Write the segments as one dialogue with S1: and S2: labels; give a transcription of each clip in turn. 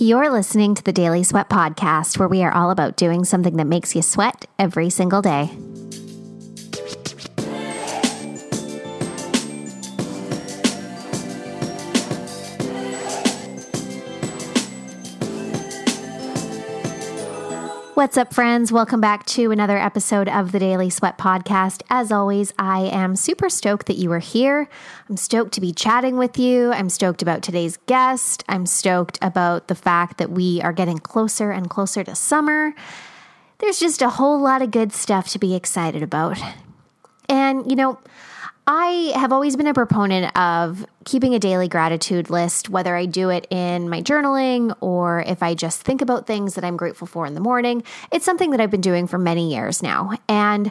S1: You're listening to the Daily Sweat Podcast, where we are all about doing something that makes you sweat every single day. What's up, friends? Welcome back to another episode of the Daily Sweat Podcast. As always, I am super stoked that you are here. I'm stoked to be chatting with you. I'm stoked about today's guest. I'm stoked about the fact that we are getting closer and closer to summer. There's just a whole lot of good stuff to be excited about. And, you know, I have always been a proponent of keeping a daily gratitude list, whether I do it in my journaling or if I just think about things that I'm grateful for in the morning. It's something that I've been doing for many years now. And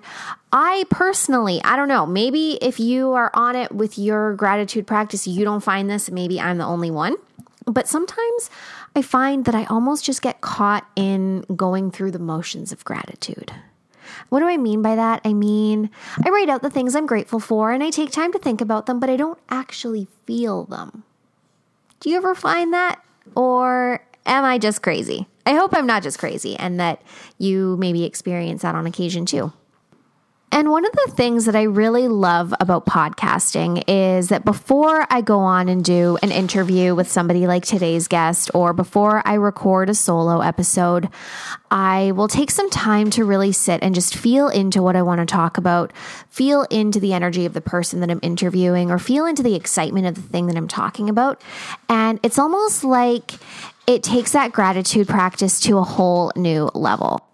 S1: I personally, I don't know, maybe if you are on it with your gratitude practice, you don't find this, maybe I'm the only one. But sometimes I find that I almost just get caught in going through the motions of gratitude. What do I mean by that? I mean, I write out the things I'm grateful for and I take time to think about them, but I don't actually feel them. Do you ever find that? Or am I just crazy? I hope I'm not just crazy and that you maybe experience that on occasion too. And one of the things that I really love about podcasting is that before I go on and do an interview with somebody like today's guest, or before I record a solo episode, I will take some time to really sit and just feel into what I want to talk about, feel into the energy of the person that I'm interviewing, or feel into the excitement of the thing that I'm talking about. And it's almost like it takes that gratitude practice to a whole new level.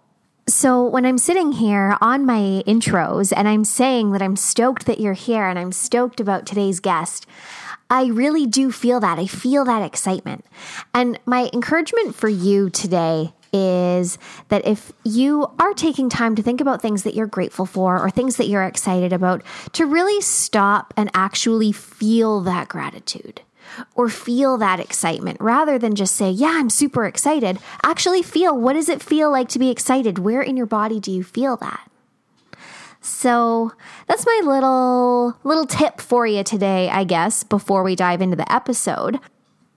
S1: So when I'm sitting here on my intros and I'm saying that I'm stoked that you're here and I'm stoked about today's guest, I really do feel that. I feel that excitement. And my encouragement for you today is that if you are taking time to think about things that you're grateful for or things that you're excited about, to really stop and actually feel that gratitude or feel that excitement rather than just say, Yeah, I'm super excited. Actually, feel what does it feel like to be excited? Where in your body do you feel that? So that's my little little tip for you today, I guess, before we dive into the episode.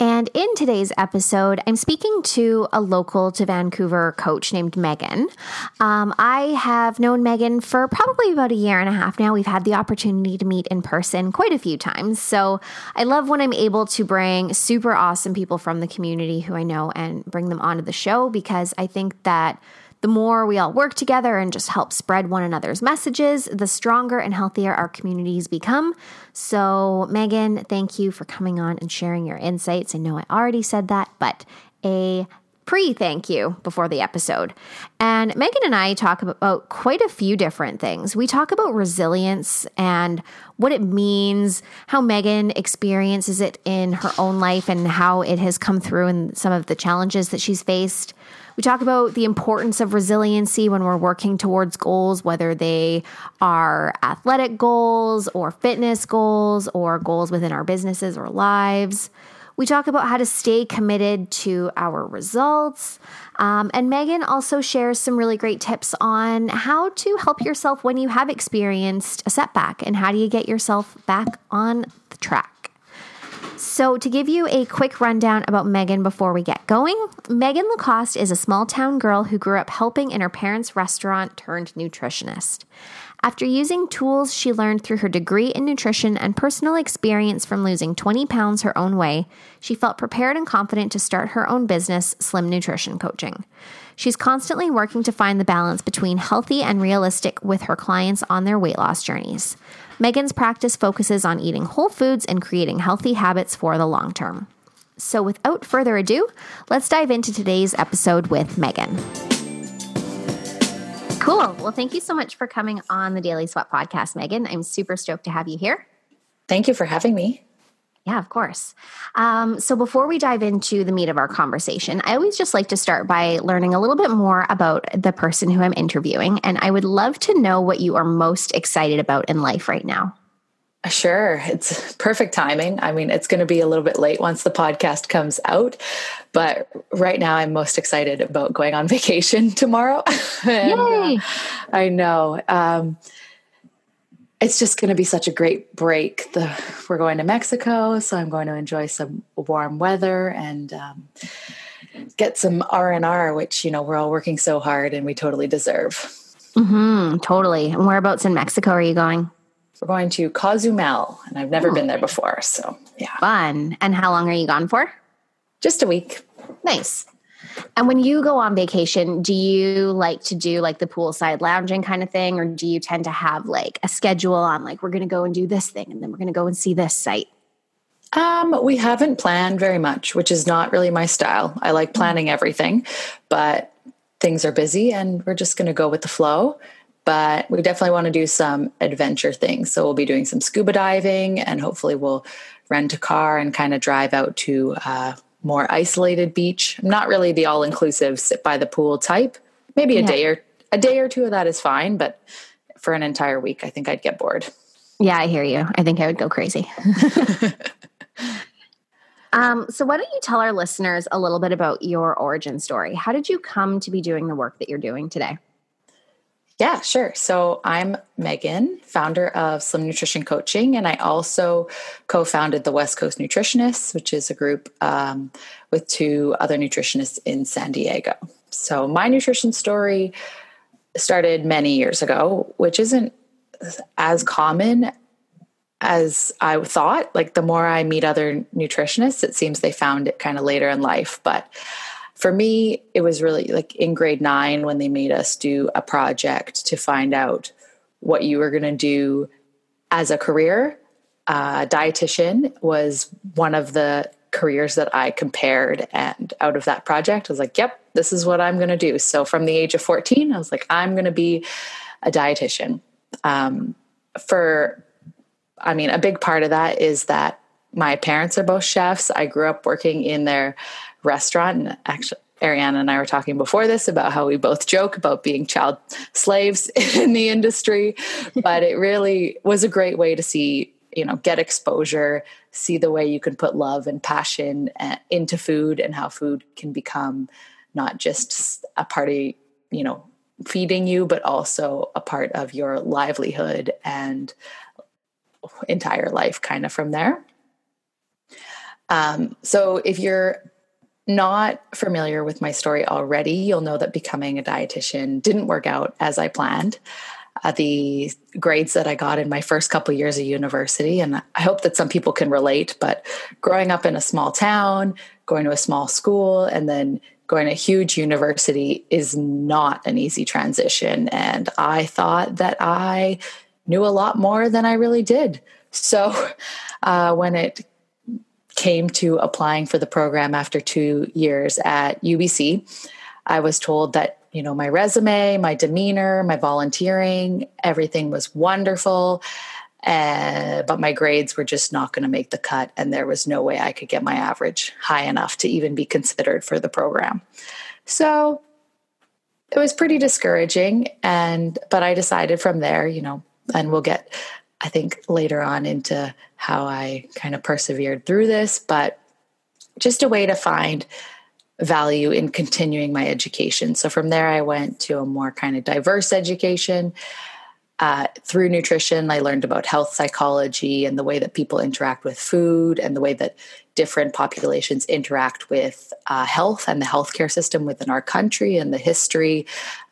S1: And in today's episode, I'm speaking to a local to Vancouver coach named Megan. Um, I have known Megan for probably about a year and a half now. We've had the opportunity to meet in person quite a few times. So I love when I'm able to bring super awesome people from the community who I know and bring them onto the show because I think that the more we all work together and just help spread one another's messages, the stronger and healthier our communities become. So, Megan, thank you for coming on and sharing your insights. I know I already said that, but a pre thank you before the episode. And Megan and I talk about quite a few different things. We talk about resilience and what it means, how Megan experiences it in her own life, and how it has come through in some of the challenges that she's faced. We talk about the importance of resiliency when we're working towards goals, whether they are athletic goals or fitness goals or goals within our businesses or lives. We talk about how to stay committed to our results. Um, and Megan also shares some really great tips on how to help yourself when you have experienced a setback and how do you get yourself back on the track. So, to give you a quick rundown about Megan before we get going, Megan Lacoste is a small town girl who grew up helping in her parents' restaurant turned nutritionist. After using tools she learned through her degree in nutrition and personal experience from losing 20 pounds her own way, she felt prepared and confident to start her own business, Slim Nutrition Coaching. She's constantly working to find the balance between healthy and realistic with her clients on their weight loss journeys. Megan's practice focuses on eating whole foods and creating healthy habits for the long term. So, without further ado, let's dive into today's episode with Megan. Cool. Well, thank you so much for coming on the Daily Sweat podcast, Megan. I'm super stoked to have you here.
S2: Thank you for having me.
S1: Yeah, of course. Um, so before we dive into the meat of our conversation, I always just like to start by learning a little bit more about the person who I'm interviewing. And I would love to know what you are most excited about in life right now.
S2: Sure. It's perfect timing. I mean, it's going to be a little bit late once the podcast comes out, but right now I'm most excited about going on vacation tomorrow. and, Yay! Uh, I know. Um, it's just going to be such a great break. The, we're going to Mexico, so I'm going to enjoy some warm weather and um, get some R&R, which, you know, we're all working so hard and we totally deserve.
S1: Mm-hmm, totally. And whereabouts in Mexico are you going?
S2: We're going to Cozumel, and I've never oh. been there before. So, yeah.
S1: Fun. And how long are you gone for?
S2: Just a week.
S1: Nice. And when you go on vacation, do you like to do like the poolside lounging kind of thing, or do you tend to have like a schedule on like we're going to go and do this thing, and then we're going to go and see this site?
S2: Um, we haven't planned very much, which is not really my style. I like mm-hmm. planning everything, but things are busy, and we're just going to go with the flow. But we definitely want to do some adventure things. So we'll be doing some scuba diving, and hopefully we'll rent a car and kind of drive out to uh, more isolated beach. I'm not really the all inclusive sit by the pool type. Maybe a yeah. day or a day or two of that is fine, but for an entire week, I think I'd get bored.
S1: Yeah, I hear you. I think I would go crazy. um, so, why don't you tell our listeners a little bit about your origin story? How did you come to be doing the work that you're doing today?
S2: Yeah, sure. So I'm Megan, founder of Slim Nutrition Coaching, and I also co founded the West Coast Nutritionists, which is a group um, with two other nutritionists in San Diego. So my nutrition story started many years ago, which isn't as common as I thought. Like the more I meet other nutritionists, it seems they found it kind of later in life. But for me, it was really like in grade nine when they made us do a project to find out what you were going to do as a career. Uh, dietitian was one of the careers that I compared, and out of that project, I was like, "Yep, this is what I'm going to do." So from the age of 14, I was like, "I'm going to be a dietitian." Um, for, I mean, a big part of that is that my parents are both chefs. I grew up working in their restaurant. And actually, Ariana and I were talking before this about how we both joke about being child slaves in the industry, but it really was a great way to see, you know, get exposure, see the way you can put love and passion uh, into food and how food can become not just a party, you know, feeding you, but also a part of your livelihood and entire life kind of from there. Um, so if you're not familiar with my story already, you'll know that becoming a dietitian didn't work out as I planned. Uh, the grades that I got in my first couple years of university, and I hope that some people can relate, but growing up in a small town, going to a small school, and then going to a huge university is not an easy transition. And I thought that I knew a lot more than I really did. So uh, when it came to applying for the program after two years at UBC, I was told that, you know, my resume, my demeanor, my volunteering, everything was wonderful. Uh, but my grades were just not going to make the cut, and there was no way I could get my average high enough to even be considered for the program. So it was pretty discouraging. And, but I decided from there, you know, and we'll get I think later on into how I kind of persevered through this, but just a way to find value in continuing my education. So from there, I went to a more kind of diverse education. Uh, through nutrition, I learned about health psychology and the way that people interact with food and the way that different populations interact with uh, health and the healthcare system within our country and the history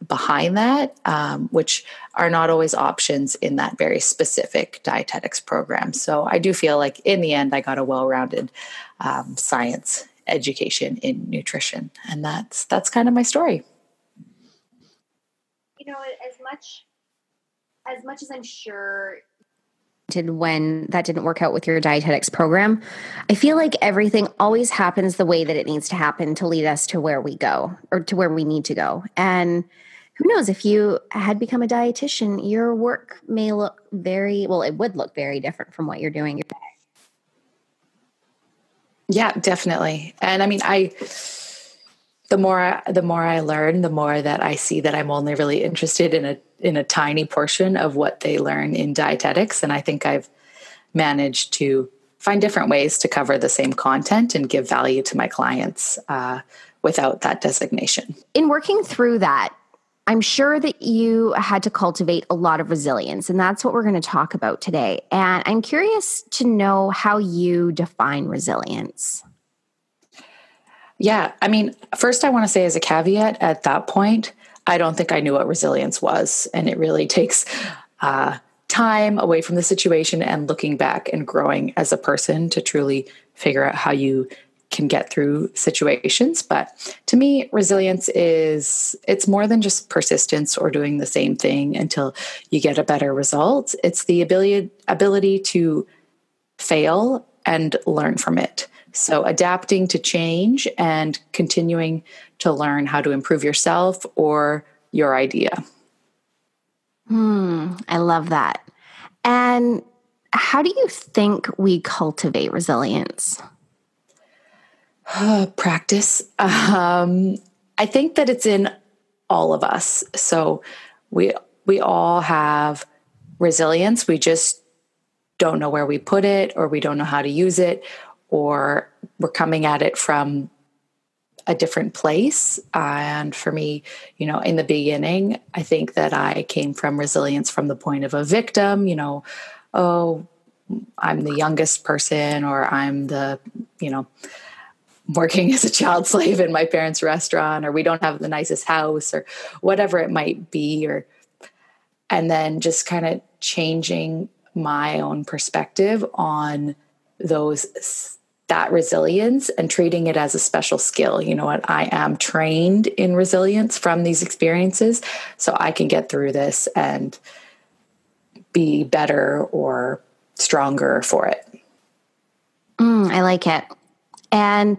S2: behind that, um, which are not always options in that very specific dietetics program. So I do feel like in the end, I got a well-rounded um, science education in nutrition, and that's that's kind of my story.
S1: You know, as much as much as I'm sure when that didn't work out with your dietetics program. I feel like everything always happens the way that it needs to happen to lead us to where we go or to where we need to go. And who knows if you had become a dietitian, your work may look very well, it would look very different from what you're doing.
S2: Yeah, definitely. And I mean, I the more the more I learn, the more that I see that I'm only really interested in a in a tiny portion of what they learn in dietetics, and I think I've managed to find different ways to cover the same content and give value to my clients uh, without that designation.
S1: In working through that, I'm sure that you had to cultivate a lot of resilience, and that's what we're going to talk about today. And I'm curious to know how you define resilience.
S2: Yeah. I mean, first, I want to say as a caveat at that point, I don't think I knew what resilience was. And it really takes uh, time away from the situation and looking back and growing as a person to truly figure out how you can get through situations but to me resilience is it's more than just persistence or doing the same thing until you get a better result it's the ability ability to fail and learn from it so adapting to change and continuing to learn how to improve yourself or your idea
S1: Hmm, I love that. And how do you think we cultivate resilience?
S2: Practice. Um, I think that it's in all of us. So we we all have resilience. We just don't know where we put it, or we don't know how to use it, or we're coming at it from a different place. And for me, you know, in the beginning, I think that I came from resilience from the point of a victim, you know, oh, I'm the youngest person, or I'm the, you know, working as a child slave in my parents' restaurant, or we don't have the nicest house, or whatever it might be, or, and then just kind of changing my own perspective on those that resilience and treating it as a special skill. You know what? I am trained in resilience from these experiences, so I can get through this and be better or stronger for it.
S1: Mm, I like it. And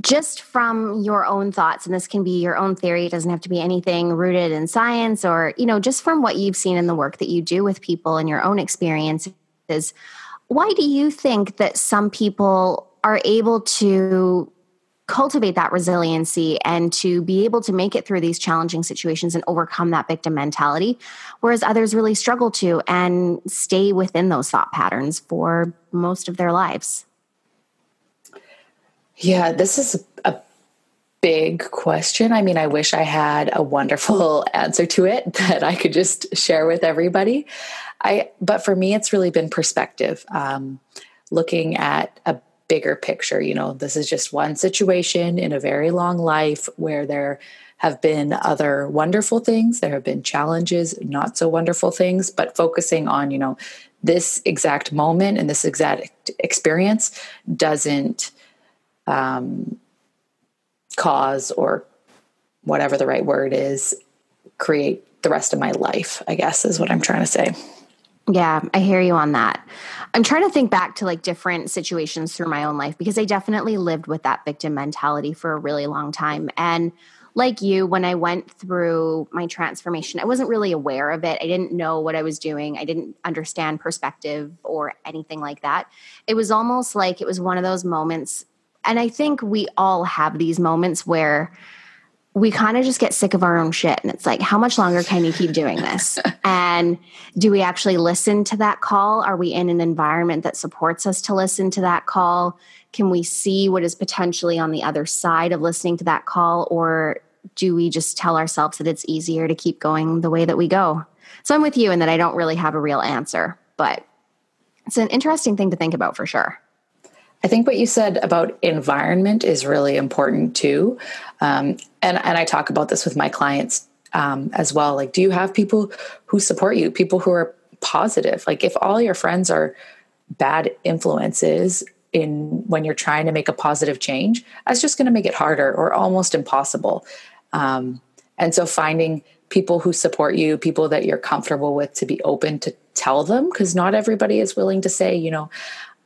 S1: just from your own thoughts, and this can be your own theory, it doesn't have to be anything rooted in science or, you know, just from what you've seen in the work that you do with people and your own experiences why do you think that some people are able to cultivate that resiliency and to be able to make it through these challenging situations and overcome that victim mentality, whereas others really struggle to and stay within those thought patterns for most of their lives?
S2: Yeah, this is a big question. I mean, I wish I had a wonderful answer to it that I could just share with everybody. I but for me it's really been perspective. Um, looking at a bigger picture, you know, this is just one situation in a very long life where there have been other wonderful things, there have been challenges, not so wonderful things, but focusing on, you know, this exact moment and this exact experience doesn't um, cause or whatever the right word is create the rest of my life, I guess is what I'm trying to say.
S1: Yeah, I hear you on that. I'm trying to think back to like different situations through my own life because I definitely lived with that victim mentality for a really long time. And like you, when I went through my transformation, I wasn't really aware of it. I didn't know what I was doing. I didn't understand perspective or anything like that. It was almost like it was one of those moments. And I think we all have these moments where we kind of just get sick of our own shit. And it's like, how much longer can you keep doing this? and do we actually listen to that call? Are we in an environment that supports us to listen to that call? Can we see what is potentially on the other side of listening to that call? Or do we just tell ourselves that it's easier to keep going the way that we go? So I'm with you in that I don't really have a real answer, but it's an interesting thing to think about for sure.
S2: I think what you said about environment is really important too. Um, and, and I talk about this with my clients um, as well. Like, do you have people who support you, people who are positive? Like, if all your friends are bad influences in when you're trying to make a positive change, that's just going to make it harder or almost impossible. Um, and so, finding people who support you, people that you're comfortable with, to be open to tell them, because not everybody is willing to say, you know,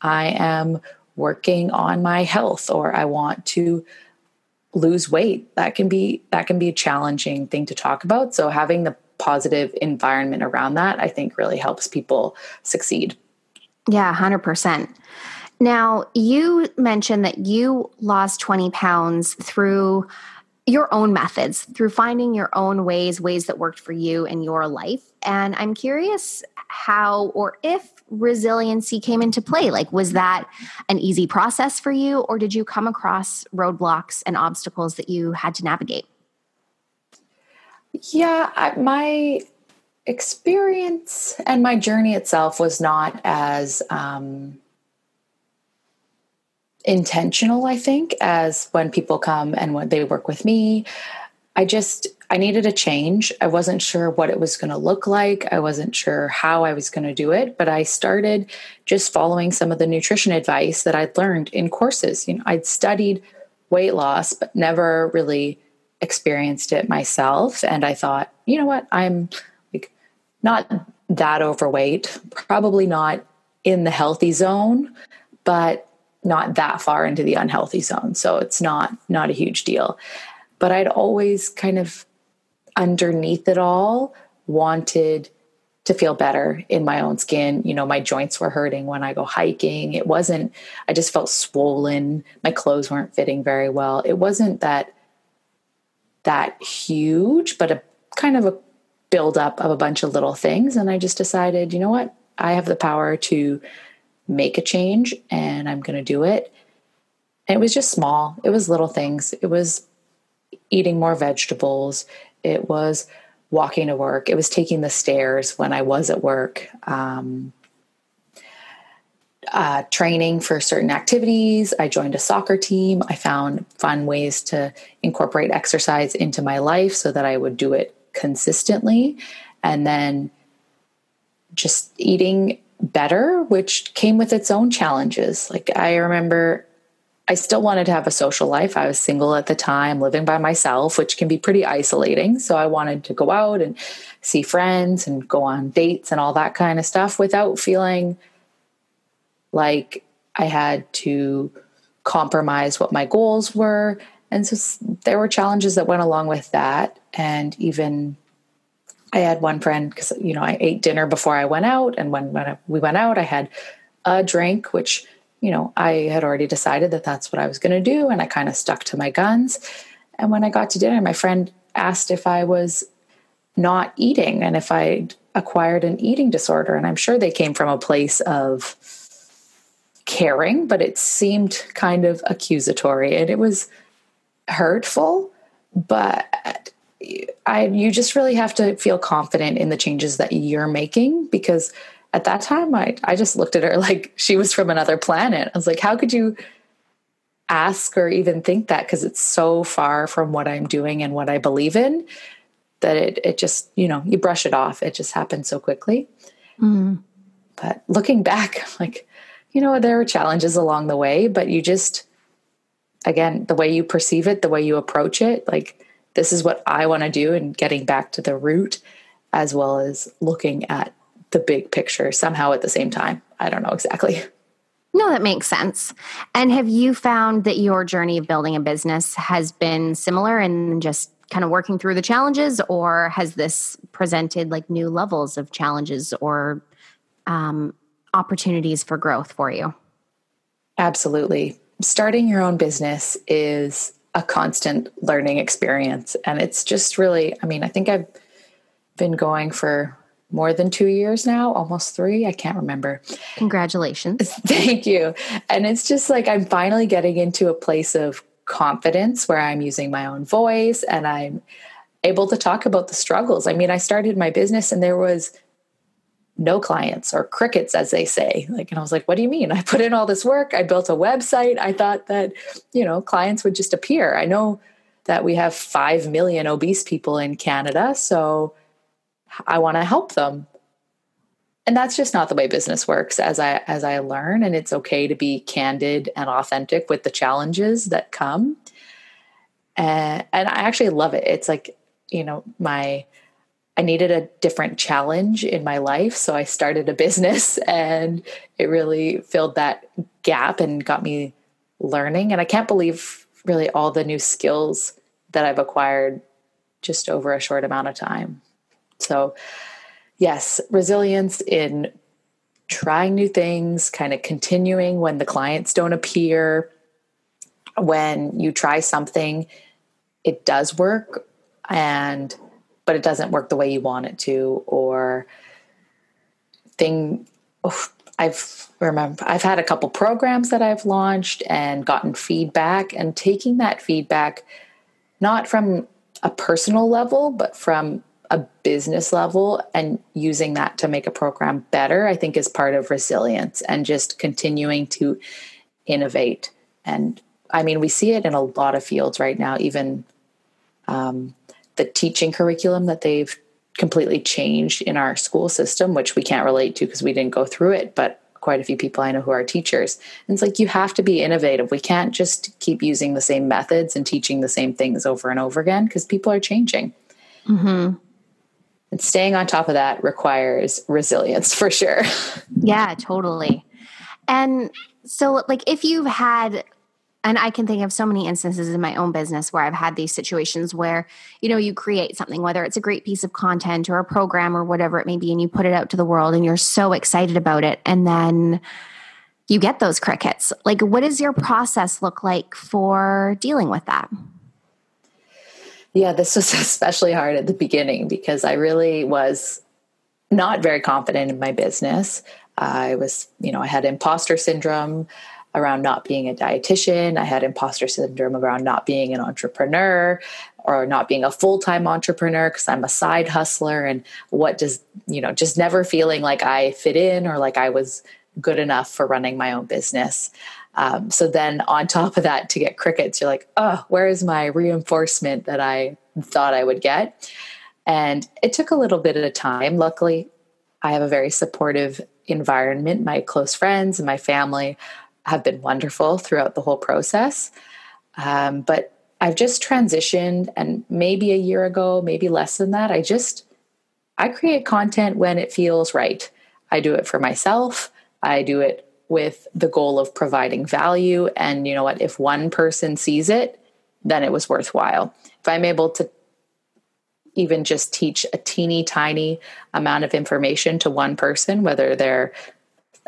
S2: I am working on my health or I want to lose weight. That can be that can be a challenging thing to talk about. So having the positive environment around that I think really helps people succeed.
S1: Yeah, 100%. Now, you mentioned that you lost 20 pounds through your own methods, through finding your own ways, ways that worked for you in your life. And I'm curious how or if resiliency came into play? Like, was that an easy process for you, or did you come across roadblocks and obstacles that you had to navigate?
S2: Yeah, I, my experience and my journey itself was not as um, intentional, I think, as when people come and when they work with me. I just I needed a change. I wasn't sure what it was going to look like. I wasn't sure how I was going to do it, but I started just following some of the nutrition advice that I'd learned in courses. You know, I'd studied weight loss but never really experienced it myself and I thought, you know what? I'm like not that overweight, probably not in the healthy zone, but not that far into the unhealthy zone. So it's not not a huge deal. But I'd always kind of underneath it all wanted to feel better in my own skin. You know, my joints were hurting when I go hiking. It wasn't, I just felt swollen. My clothes weren't fitting very well. It wasn't that that huge, but a kind of a buildup of a bunch of little things. And I just decided, you know what? I have the power to make a change and I'm going to do it. And it was just small. It was little things. It was eating more vegetables it was walking to work, it was taking the stairs when I was at work. Um, uh, training for certain activities. I joined a soccer team. I found fun ways to incorporate exercise into my life so that I would do it consistently. And then just eating better, which came with its own challenges. Like I remember I still wanted to have a social life. I was single at the time, living by myself, which can be pretty isolating. So I wanted to go out and see friends and go on dates and all that kind of stuff without feeling like I had to compromise what my goals were. And so there were challenges that went along with that. And even I had one friend because, you know, I ate dinner before I went out. And when, when we went out, I had a drink, which you know, I had already decided that that's what I was going to do. And I kind of stuck to my guns. And when I got to dinner, my friend asked if I was not eating and if I acquired an eating disorder. And I'm sure they came from a place of caring, but it seemed kind of accusatory and it was hurtful. But I, you just really have to feel confident in the changes that you're making because at that time I, I just looked at her like she was from another planet. I was like, how could you ask or even think that? Because it's so far from what I'm doing and what I believe in that it it just, you know, you brush it off. It just happened so quickly. Mm-hmm. But looking back, like, you know, there were challenges along the way, but you just again, the way you perceive it, the way you approach it, like this is what I want to do and getting back to the root as well as looking at the big picture somehow at the same time. I don't know exactly.
S1: No, that makes sense. And have you found that your journey of building a business has been similar and just kind of working through the challenges, or has this presented like new levels of challenges or um, opportunities for growth for you?
S2: Absolutely. Starting your own business is a constant learning experience. And it's just really, I mean, I think I've been going for more than two years now, almost three. I can't remember.
S1: Congratulations.
S2: Thank you. And it's just like I'm finally getting into a place of confidence where I'm using my own voice and I'm able to talk about the struggles. I mean, I started my business and there was no clients or crickets as they say like and i was like what do you mean i put in all this work i built a website i thought that you know clients would just appear i know that we have 5 million obese people in canada so I want to help them. And that's just not the way business works as I as I learn and it's okay to be candid and authentic with the challenges that come. And and I actually love it. It's like, you know, my I needed a different challenge in my life, so I started a business and it really filled that gap and got me learning and I can't believe really all the new skills that I've acquired just over a short amount of time. So, yes, resilience in trying new things, kind of continuing when the clients don't appear. When you try something, it does work and but it doesn't work the way you want it to or thing oh, I've remember I've had a couple programs that I've launched and gotten feedback and taking that feedback not from a personal level but from a business level and using that to make a program better, I think is part of resilience and just continuing to innovate And I mean, we see it in a lot of fields right now, even um, the teaching curriculum that they've completely changed in our school system, which we can't relate to because we didn't go through it, but quite a few people I know who are teachers. And it's like you have to be innovative. We can't just keep using the same methods and teaching the same things over and over again because people are changing. Mm-hmm. And staying on top of that requires resilience for sure.
S1: Yeah, totally. And so, like, if you've had and I can think of so many instances in my own business where I've had these situations where, you know, you create something, whether it's a great piece of content or a program or whatever it may be, and you put it out to the world and you're so excited about it. And then you get those crickets. Like, what does your process look like for dealing with that?
S2: Yeah, this was especially hard at the beginning because I really was not very confident in my business. I was, you know, I had imposter syndrome around not being a dietitian. I had imposter syndrome around not being an entrepreneur or not being a full-time entrepreneur because I'm a side hustler and what does, you know, just never feeling like I fit in or like I was good enough for running my own business. Um, so then on top of that to get crickets, you're like, oh, where is my reinforcement that I thought I would get? And it took a little bit of time. Luckily, I have a very supportive environment. My close friends and my family have been wonderful throughout the whole process. Um, but I've just transitioned, and maybe a year ago, maybe less than that, I just I create content when it feels right. I do it for myself. I do it with the goal of providing value. And you know what? If one person sees it, then it was worthwhile. If I'm able to even just teach a teeny tiny amount of information to one person, whether they're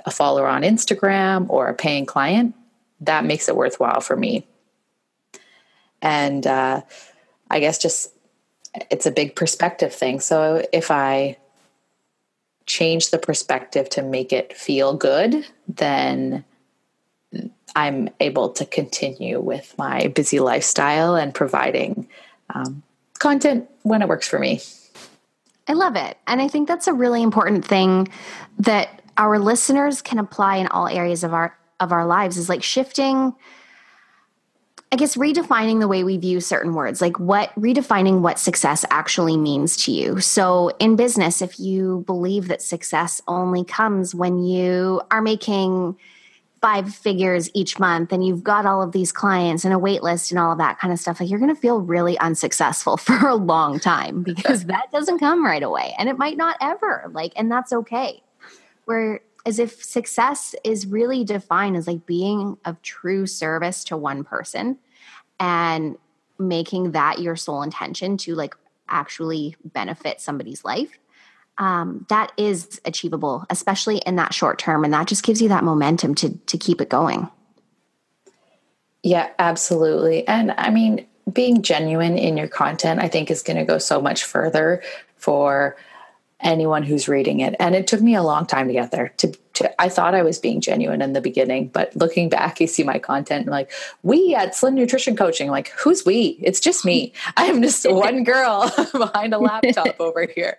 S2: a follower on Instagram or a paying client, that makes it worthwhile for me. And uh, I guess just it's a big perspective thing. So if I change the perspective to make it feel good, then I'm able to continue with my busy lifestyle and providing um, content when it works for me.
S1: I love it. And I think that's a really important thing that our listeners can apply in all areas of our of our lives is like shifting I guess redefining the way we view certain words, like what redefining what success actually means to you. So, in business, if you believe that success only comes when you are making five figures each month and you've got all of these clients and a wait list and all of that kind of stuff, like you're going to feel really unsuccessful for a long time because that doesn't come right away and it might not ever. Like, and that's okay where as if success is really defined as like being of true service to one person and making that your sole intention to like actually benefit somebody's life um, that is achievable especially in that short term and that just gives you that momentum to to keep it going
S2: yeah absolutely and i mean being genuine in your content i think is going to go so much further for anyone who's reading it. And it took me a long time to get there. To, to, I thought I was being genuine in the beginning, but looking back, you see my content and like, we at Slim Nutrition Coaching, like, who's we? It's just me. I am just one girl behind a laptop over here.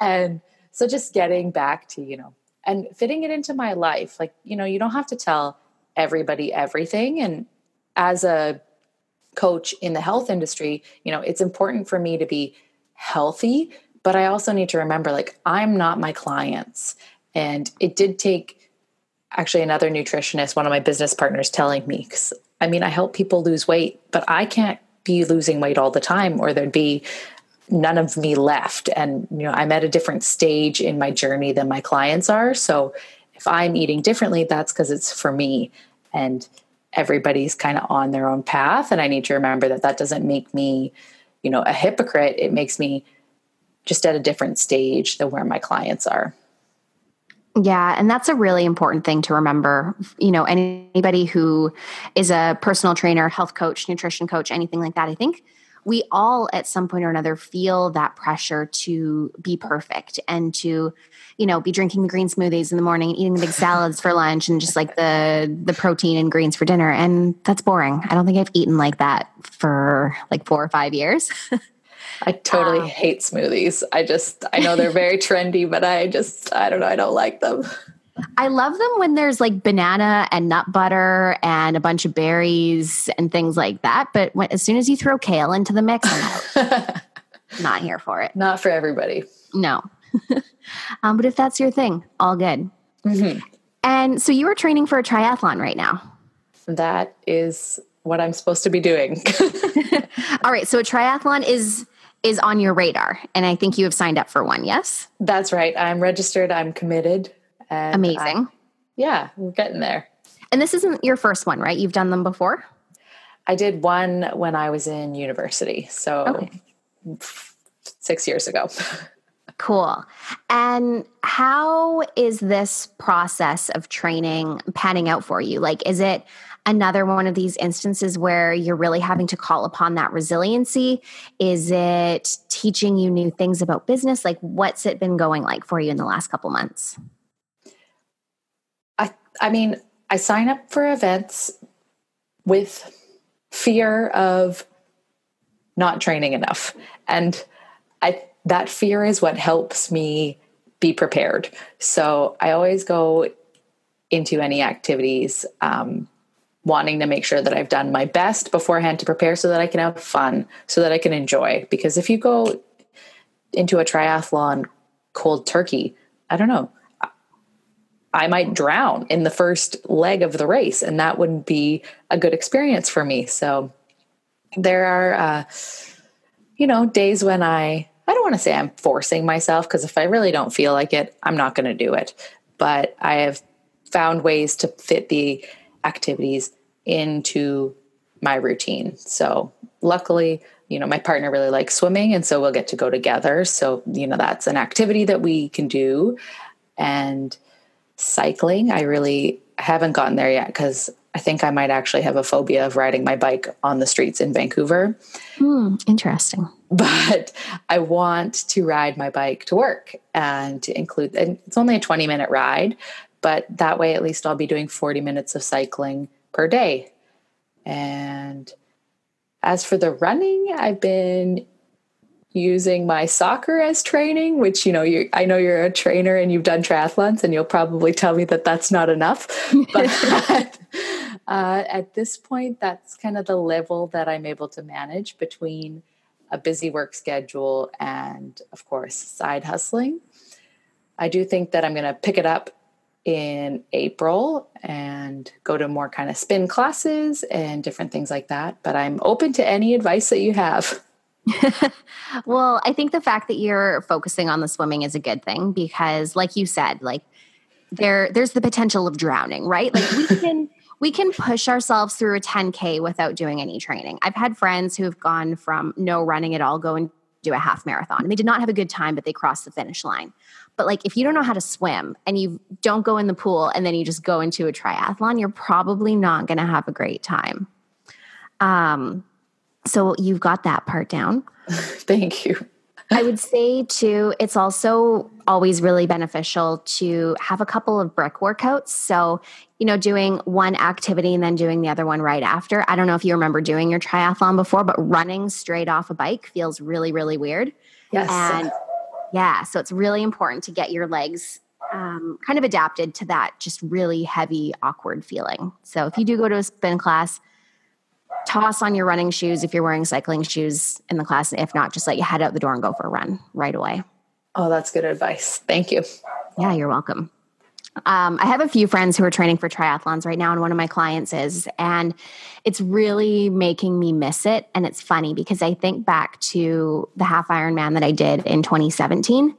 S2: And so just getting back to, you know, and fitting it into my life. Like, you know, you don't have to tell everybody everything. And as a coach in the health industry, you know, it's important for me to be healthy but I also need to remember like I'm not my clients. And it did take actually another nutritionist, one of my business partners, telling me, because I mean, I help people lose weight, but I can't be losing weight all the time, or there'd be none of me left. And, you know, I'm at a different stage in my journey than my clients are. So if I'm eating differently, that's because it's for me. And everybody's kind of on their own path. And I need to remember that that doesn't make me, you know, a hypocrite. It makes me just at a different stage than where my clients are.
S1: Yeah, and that's a really important thing to remember. You know, anybody who is a personal trainer, health coach, nutrition coach, anything like that, I think we all at some point or another feel that pressure to be perfect and to you know be drinking the green smoothies in the morning and eating the big salads for lunch and just like the the protein and greens for dinner and that's boring i don't think i've eaten like that for like four or five years
S2: I totally um, hate smoothies. I just, I know they're very trendy, but I just, I don't know, I don't like them.
S1: I love them when there's like banana and nut butter and a bunch of berries and things like that. But when, as soon as you throw kale into the mix, I'm out. Not here for it.
S2: Not for everybody.
S1: No. um, but if that's your thing, all good. Mm-hmm. And so you are training for a triathlon right now.
S2: That is what I'm supposed to be doing.
S1: all right. So a triathlon is is on your radar, and I think you have signed up for one. Yes,
S2: that's right. I'm registered. I'm committed.
S1: Amazing. I,
S2: yeah, we're getting there.
S1: And this isn't your first one, right? You've done them before.
S2: I did one when I was in university. So okay. six years ago.
S1: Cool. And how is this process of training panning out for you? Like, is it another one of these instances where you're really having to call upon that resiliency? Is it teaching you new things about business? Like, what's it been going like for you in the last couple months?
S2: I, I mean, I sign up for events with fear of not training enough. And I that fear is what helps me be prepared. So I always go into any activities um, wanting to make sure that I've done my best beforehand to prepare so that I can have fun, so that I can enjoy. Because if you go into a triathlon cold turkey, I don't know, I might drown in the first leg of the race, and that wouldn't be a good experience for me. So there are, uh, you know, days when I I don't want to say I'm forcing myself because if I really don't feel like it, I'm not going to do it. But I have found ways to fit the activities into my routine. So luckily, you know, my partner really likes swimming and so we'll get to go together. So, you know, that's an activity that we can do. And cycling, I really haven't gotten there yet because I think I might actually have a phobia of riding my bike on the streets in Vancouver.
S1: Mm, interesting.
S2: But I want to ride my bike to work and to include, and it's only a 20 minute ride, but that way at least I'll be doing 40 minutes of cycling per day. And as for the running, I've been using my soccer as training which you know you i know you're a trainer and you've done triathlons and you'll probably tell me that that's not enough but uh, at this point that's kind of the level that i'm able to manage between a busy work schedule and of course side hustling i do think that i'm going to pick it up in april and go to more kind of spin classes and different things like that but i'm open to any advice that you have
S1: well, I think the fact that you're focusing on the swimming is a good thing because like you said, like there there's the potential of drowning, right? Like we can we can push ourselves through a 10k without doing any training. I've had friends who have gone from no running at all go and do a half marathon and they did not have a good time but they crossed the finish line. But like if you don't know how to swim and you don't go in the pool and then you just go into a triathlon, you're probably not going to have a great time. Um so you've got that part down.
S2: Thank you.
S1: I would say too, it's also always really beneficial to have a couple of brick workouts. So, you know, doing one activity and then doing the other one right after. I don't know if you remember doing your triathlon before, but running straight off a bike feels really, really weird.
S2: Yes.
S1: And yeah, so it's really important to get your legs um, kind of adapted to that just really heavy, awkward feeling. So if you do go to a spin class, toss on your running shoes if you're wearing cycling shoes in the class. If not, just let you head out the door and go for a run right away.
S2: Oh, that's good advice. Thank you.
S1: Yeah, you're welcome. Um, I have a few friends who are training for triathlons right now, and one of my clients is, and it's really making me miss it. And it's funny because I think back to the half Ironman that I did in 2017,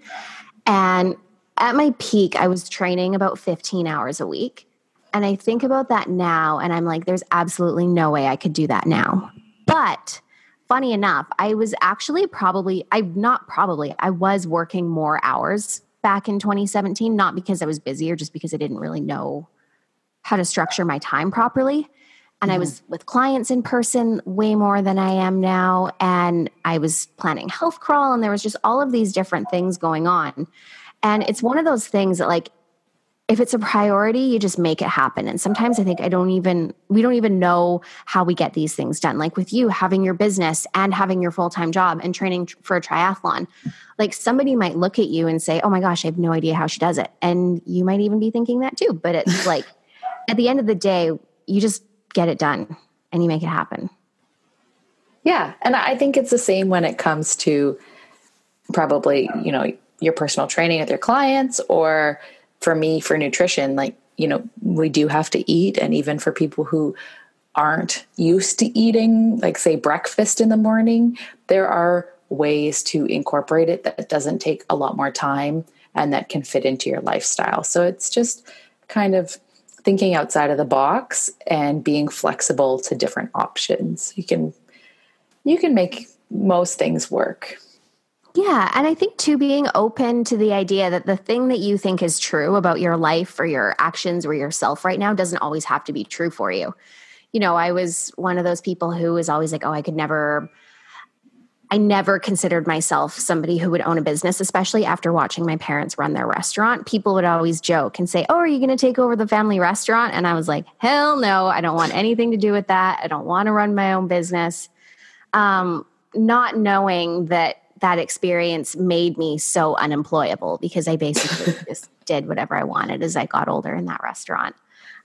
S1: and at my peak, I was training about 15 hours a week. And I think about that now and I'm like, there's absolutely no way I could do that now. But funny enough, I was actually probably, I'm not probably, I was working more hours back in 2017, not because I was busy or just because I didn't really know how to structure my time properly. And mm-hmm. I was with clients in person way more than I am now. And I was planning health crawl, and there was just all of these different things going on. And it's one of those things that, like, if it's a priority, you just make it happen. And sometimes I think I don't even, we don't even know how we get these things done. Like with you having your business and having your full time job and training for a triathlon, like somebody might look at you and say, oh my gosh, I have no idea how she does it. And you might even be thinking that too. But it's like, at the end of the day, you just get it done and you make it happen.
S2: Yeah. And I think it's the same when it comes to probably, you know, your personal training with your clients or, for me for nutrition like you know we do have to eat. And even for people who aren't used to eating like say breakfast in the morning there are ways to incorporate it that doesn't take a lot more time and that can fit into your lifestyle. So it's just kind of thinking outside of the box and being flexible to different options. You can you can make most things work
S1: yeah. And I think too, being open to the idea that the thing that you think is true about your life or your actions or yourself right now doesn't always have to be true for you. You know, I was one of those people who was always like, oh, I could never. I never considered myself somebody who would own a business, especially after watching my parents run their restaurant. People would always joke and say, Oh, are you going to take over the family restaurant? And I was like, Hell no, I don't want anything to do with that. I don't want to run my own business. Um, not knowing that that experience made me so unemployable because I basically just did whatever I wanted as I got older in that restaurant.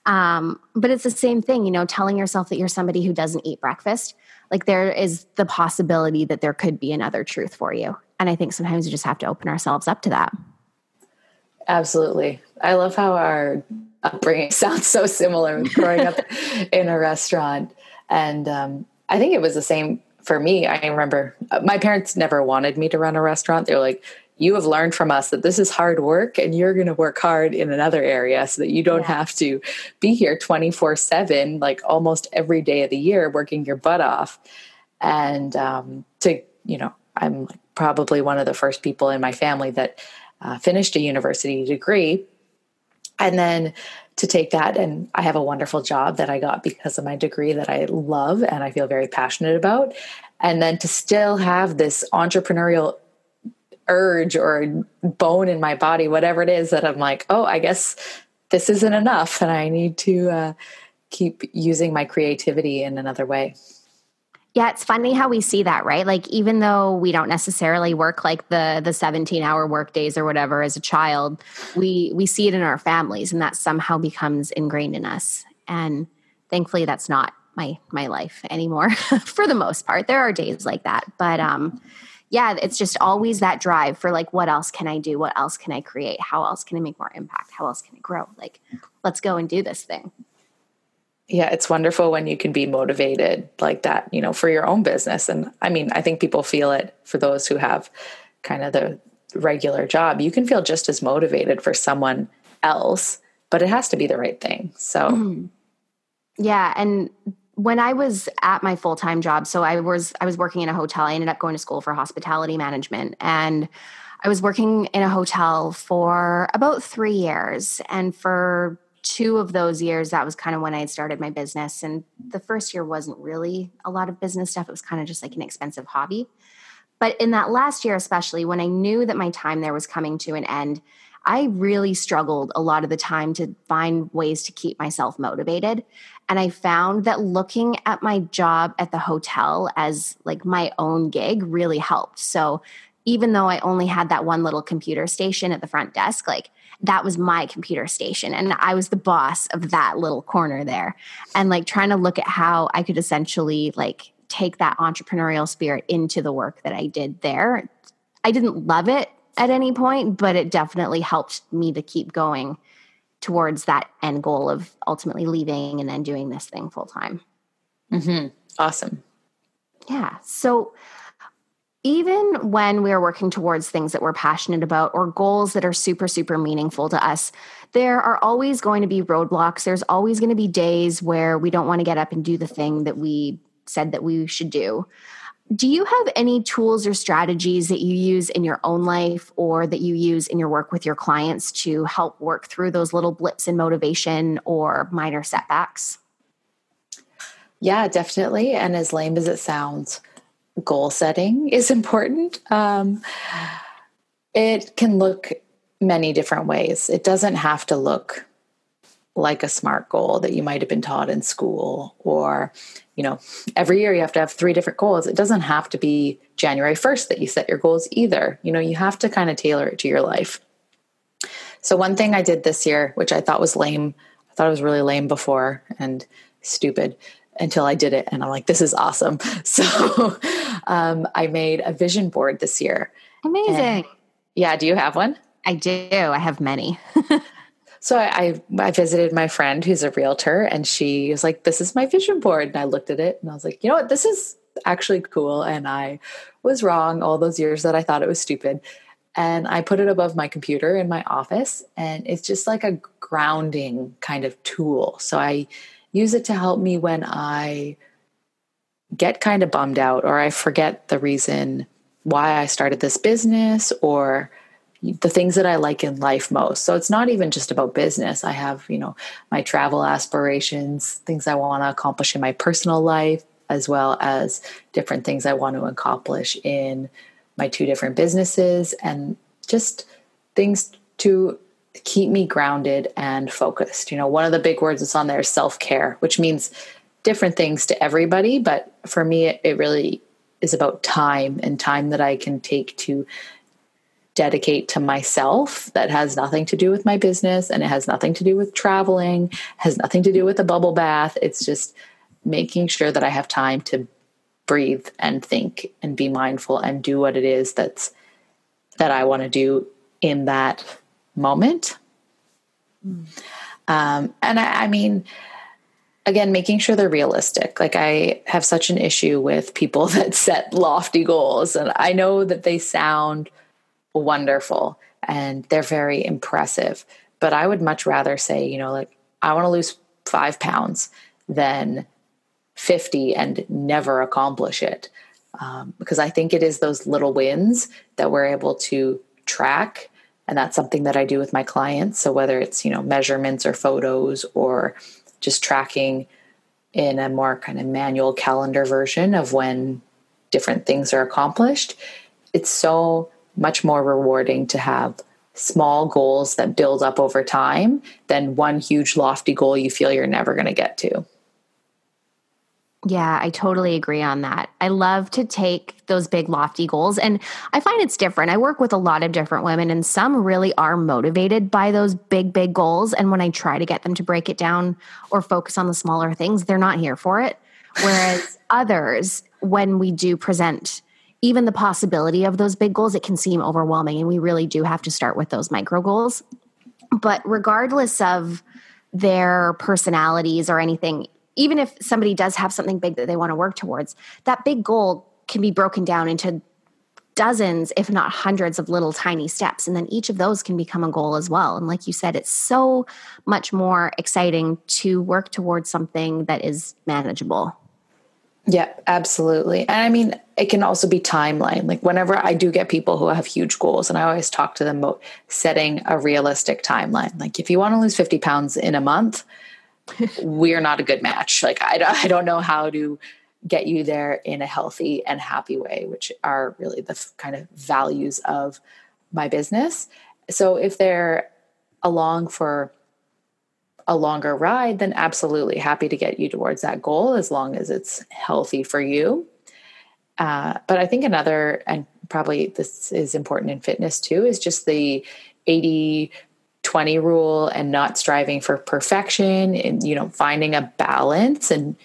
S1: Um, but it's the same thing, you know, telling yourself that you're somebody who doesn't eat breakfast. Like there is the possibility that there could be another truth for you. And I think sometimes we just have to open ourselves up to that.
S2: Absolutely. I love how our upbringing sounds so similar growing up in a restaurant. And um, I think it was the same for me, I remember uh, my parents never wanted me to run a restaurant. They're like, you have learned from us that this is hard work and you're going to work hard in another area so that you don't yeah. have to be here 24 7 like almost every day of the year working your butt off and um, to you know i'm probably one of the first people in my family that uh, finished a university degree and then to take that and I have a wonderful job that I got because of my degree that I love and I feel very passionate about and then to still have this entrepreneurial urge or bone in my body whatever it is that I'm like oh I guess this isn't enough and I need to uh, keep using my creativity in another way.
S1: Yeah, it's funny how we see that, right? Like even though we don't necessarily work like the the 17-hour work days or whatever as a child, we we see it in our families and that somehow becomes ingrained in us. And thankfully that's not my my life anymore for the most part. There are days like that, but um yeah, it's just always that drive for like what else can I do? What else can I create? How else can I make more impact? How else can I grow? Like let's go and do this thing
S2: yeah it's wonderful when you can be motivated like that you know for your own business. And i mean i think people feel it for those who have kind of the regular job. You can feel just as motivated for someone else but it has to be the right thing. So mm-hmm.
S1: yeah and when i was at my full-time job so i was i was working in a hotel. I ended up going to school for hospitality management and i was working in a hotel for about three years. And for two of those years, that was kind of when I had started my business. And the first year wasn't really a lot of business stuff, it was kind of just like an expensive hobby. But in that last year, especially when I knew that my time there was coming to an end, I really struggled a lot of the time to find ways to keep myself motivated. And I found that looking at my job at the hotel as like my own gig really helped. So even though I only had that one little computer station at the front desk, like that was my computer station and I was the boss of that little corner there. And like trying to look at how I could essentially like take that entrepreneurial spirit into the work that I did there. I didn't love it at any point, but it definitely helped me to keep going towards that end goal of ultimately leaving and then doing this thing full time.
S2: Mm-hmm. Awesome.
S1: Yeah. So even when we're working towards things that we're passionate about or goals that are super, super meaningful to us, there are always going to be roadblocks. There's always going to be days where we don't want to get up and do the thing that we said that we should do. Do you have any tools or strategies that you use in your own life or that you use in your work with your clients to help work through those little blips in motivation or minor setbacks?
S2: Yeah, definitely. And as lame as it sounds, goal setting is important. Um, it can look many different ways. It doesn't have to look like a smart goal that you might have been taught in school or you know every year you have to have three different goals it doesn't have to be january 1st that you set your goals either you know you have to kind of tailor it to your life so one thing i did this year which i thought was lame i thought it was really lame before and stupid until i did it and i'm like this is awesome so um, i made a vision board this year
S1: amazing and
S2: yeah do you have one
S1: I do. I have many.
S2: so I, I, I visited my friend who's a realtor, and she was like, "This is my vision board." And I looked at it, and I was like, "You know what? This is actually cool." And I was wrong all those years that I thought it was stupid. And I put it above my computer in my office, and it's just like a grounding kind of tool. So I use it to help me when I get kind of bummed out or I forget the reason why I started this business or the things that I like in life most. So it's not even just about business. I have, you know, my travel aspirations, things I want to accomplish in my personal life, as well as different things I want to accomplish in my two different businesses and just things to keep me grounded and focused. You know, one of the big words that's on there is self care, which means different things to everybody. But for me, it, it really is about time and time that I can take to dedicate to myself that has nothing to do with my business and it has nothing to do with traveling, has nothing to do with a bubble bath. It's just making sure that I have time to breathe and think and be mindful and do what it is that's that I want to do in that moment. Mm. Um, and I, I mean, again, making sure they're realistic. Like I have such an issue with people that set lofty goals, and I know that they sound wonderful and they're very impressive. But I would much rather say, you know, like, I want to lose five pounds than 50 and never accomplish it. Um, because I think it is those little wins that we're able to track. And that's something that I do with my clients. So whether it's, you know, measurements or photos or just tracking in a more kind of manual calendar version of when different things are accomplished, it's so much more rewarding to have small goals that build up over time than one huge lofty goal you feel you're never going to get to.
S1: Yeah, I totally agree on that. I love to take those big lofty goals and I find it's different. I work with a lot of different women and some really are motivated by those big big goals and when I try to get them to break it down or focus on the smaller things, they're not here for it. Whereas others when we do present even the possibility of those big goals, it can seem overwhelming. And we really do have to start with those micro goals. But regardless of their personalities or anything, even if somebody does have something big that they want to work towards, that big goal can be broken down into dozens, if not hundreds, of little tiny steps. And then each of those can become a goal as well. And like you said, it's so much more exciting to work towards something that is manageable.
S2: Yeah, absolutely. And I mean, it can also be timeline. Like whenever I do get people who have huge goals, and I always talk to them about setting a realistic timeline. Like if you want to lose 50 pounds in a month, we're not a good match. Like I, I don't know how to get you there in a healthy and happy way, which are really the f- kind of values of my business. So if they're along for a longer ride, then absolutely happy to get you towards that goal as long as it's healthy for you. Uh, but I think another, and probably this is important in fitness too, is just the 80 20 rule and not striving for perfection and, you know, finding a balance and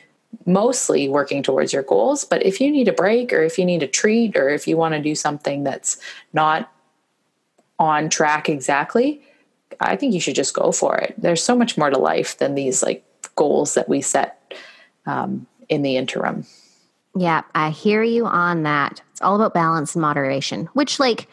S2: mostly working towards your goals. But if you need a break or if you need a treat or if you want to do something that's not on track exactly, I think you should just go for it. There's so much more to life than these like goals that we set um, in the interim.
S1: Yeah, I hear you on that. It's all about balance and moderation, which, like,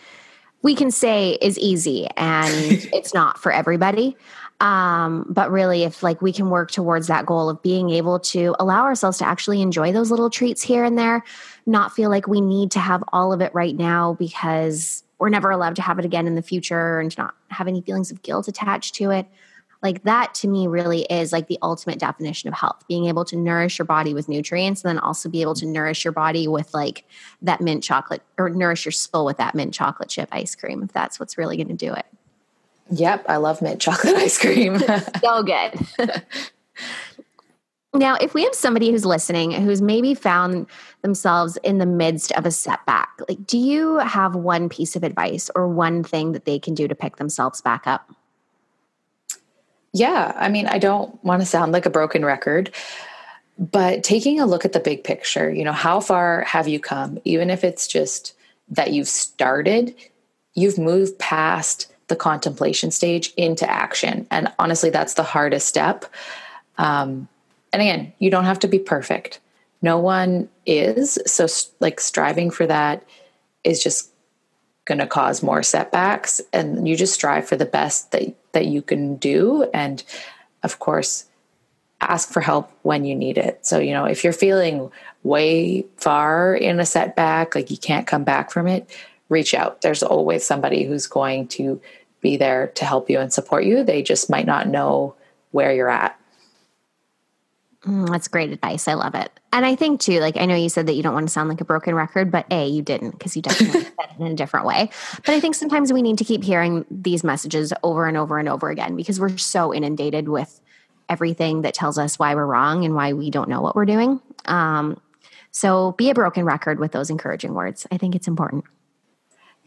S1: we can say is easy and it's not for everybody. Um, but really, if like we can work towards that goal of being able to allow ourselves to actually enjoy those little treats here and there, not feel like we need to have all of it right now because we're never allowed to have it again in the future and to not have any feelings of guilt attached to it. Like that to me really is like the ultimate definition of health being able to nourish your body with nutrients and then also be able to nourish your body with like that mint chocolate or nourish your soul with that mint chocolate chip ice cream if that's what's really going to do it.
S2: Yep, I love mint chocolate ice cream.
S1: so good. now, if we have somebody who's listening who's maybe found themselves in the midst of a setback, like do you have one piece of advice or one thing that they can do to pick themselves back up?
S2: Yeah, I mean, I don't want to sound like a broken record, but taking a look at the big picture, you know, how far have you come? Even if it's just that you've started, you've moved past the contemplation stage into action. And honestly, that's the hardest step. Um, and again, you don't have to be perfect. No one is. So, like, striving for that is just going to cause more setbacks. And you just strive for the best that, that you can do. And of course, ask for help when you need it. So, you know, if you're feeling way far in a setback, like you can't come back from it, reach out. There's always somebody who's going to be there to help you and support you. They just might not know where you're at.
S1: Mm, that's great advice. I love it. And I think too, like I know you said that you don't want to sound like a broken record, but A, you didn't because you definitely said it in a different way. But I think sometimes we need to keep hearing these messages over and over and over again because we're so inundated with everything that tells us why we're wrong and why we don't know what we're doing. Um, so be a broken record with those encouraging words. I think it's important.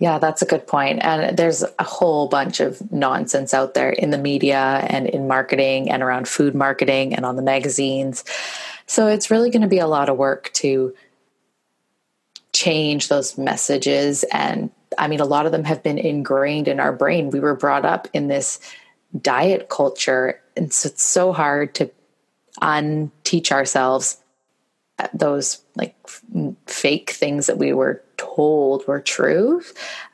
S2: Yeah, that's a good point. And there's a whole bunch of nonsense out there in the media and in marketing and around food marketing and on the magazines. So it's really going to be a lot of work to change those messages. And I mean, a lot of them have been ingrained in our brain. We were brought up in this diet culture. And so it's so hard to unteach ourselves uh, those like f- fake things that we were told were true.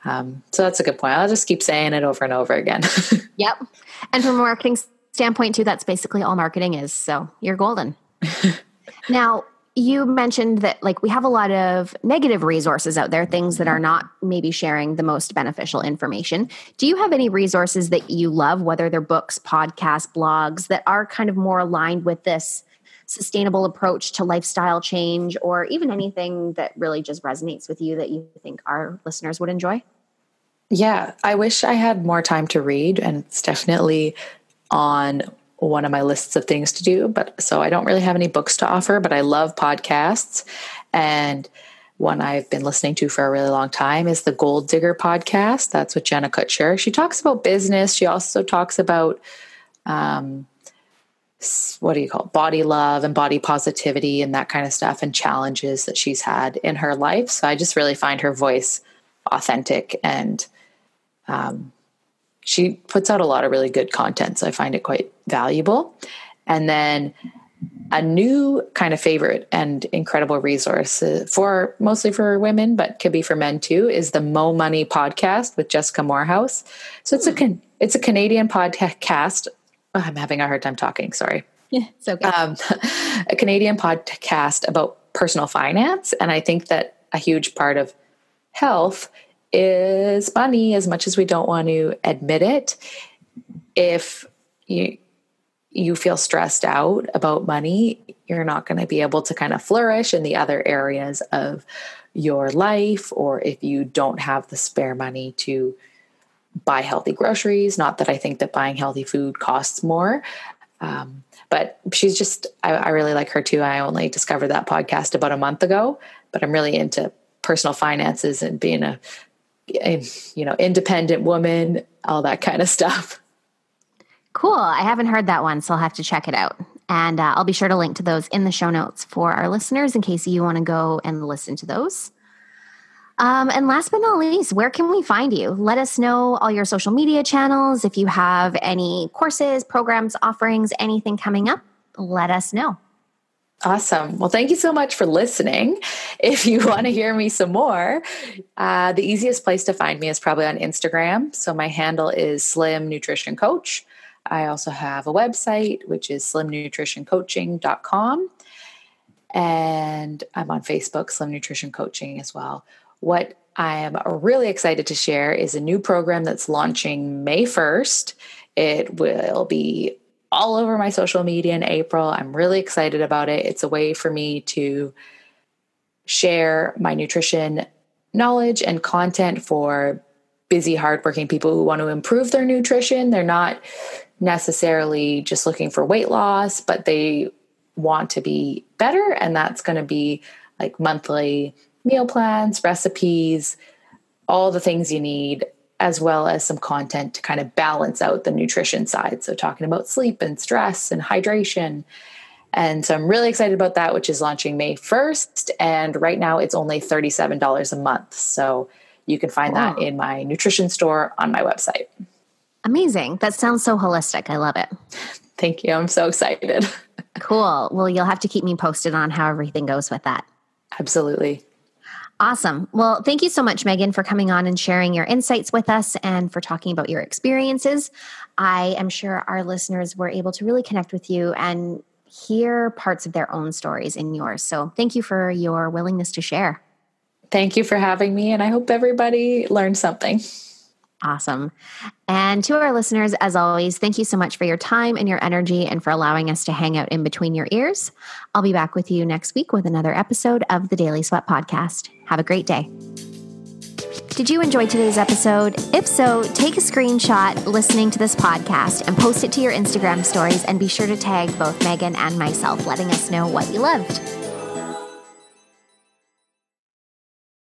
S2: Um, so that's a good point. I'll just keep saying it over and over again.
S1: yep. And from a marketing standpoint, too, that's basically all marketing is. So you're golden. now, you mentioned that like we have a lot of negative resources out there things that are not maybe sharing the most beneficial information do you have any resources that you love whether they're books podcasts blogs that are kind of more aligned with this sustainable approach to lifestyle change or even anything that really just resonates with you that you think our listeners would enjoy?
S2: Yeah, I wish I had more time to read, and it's definitely on one of my lists of things to do. But so I don't really have any books to offer, but I love podcasts. And one I've been listening to for a really long time is the Goal Digger podcast. That's with Jenna Kutcher. She talks about business. She also talks about um, what do you call it? body love and body positivity and that kind of stuff and challenges that she's had in her life. So I just really find her voice authentic and um, she puts out a lot of really good content. So I find it quite valuable. And then a new kind of favorite and incredible resource uh, for mostly for women, but could be for men too, is the Mo Money podcast with Jessica Moorhouse. So it's a it's a Canadian podcast oh, I'm having a hard time talking. Sorry.
S1: Yeah, it's okay. Um,
S2: a Canadian podcast about personal finance. And I think that a huge part of health is money, as much as we don't want to admit it. If you, you feel stressed out about money, you're not going to be able to kind of flourish in the other areas of your life, or if you don't have the spare money to buy healthy groceries. Not that I think that buying healthy food costs more. Um, but she's just, I, I really like her too. I only discovered that podcast about a month ago, but I'm really into personal finances and being a, a you know, independent woman, all that kind of stuff.
S1: Cool. I haven't heard that one, so I'll have to check it out. And uh, I'll be sure to link to those in the show notes for our listeners in case you want to go and listen to those. Um, and last but not least, where can we find you? Let us know all your social media channels. If you have any courses, programs, offerings, anything coming up, let us know.
S2: Awesome. Well, thank you so much for listening. If you want to hear me some more, uh, the easiest place to find me is probably on Instagram. So my handle is Slim Nutrition Coach. I also have a website, which is slimnutritioncoaching.com. And I'm on Facebook, Slim Nutrition Coaching as well. What I am really excited to share is a new program that's launching May 1st. It will be all over my social media in April. I'm really excited about it. It's a way for me to share my nutrition knowledge and content for busy, hardworking people who want to improve their nutrition. They're not necessarily just looking for weight loss, but they want to be better. And that's going to be like monthly meal plans, recipes, all the things you need, as well as some content to kind of balance out the nutrition side. So, talking about sleep and stress and hydration. And so, I'm really excited about that, which is launching May 1st. And right now, it's only $37 a month. So, you can find wow. that in my nutrition store on my website.
S1: Amazing. That sounds so holistic. I love it.
S2: Thank you. I'm so excited.
S1: cool. Well, you'll have to keep me posted on how everything goes with that.
S2: Absolutely.
S1: Awesome. Well, thank you so much, Megan, for coming on and sharing your insights with us and for talking about your experiences. I am sure our listeners were able to really connect with you and hear parts of their own stories in yours. So thank you for your willingness to share.
S2: Thank you for having me, and I hope everybody learned something.
S1: Awesome. And to our listeners, as always, thank you so much for your time and your energy and for allowing us to hang out in between your ears. I'll be back with you next week with another episode of the Daily Sweat Podcast. Have a great day. Did you enjoy today's episode? If so, take a screenshot listening to this podcast and post it to your Instagram stories and be sure to tag both Megan and myself, letting us know what you loved.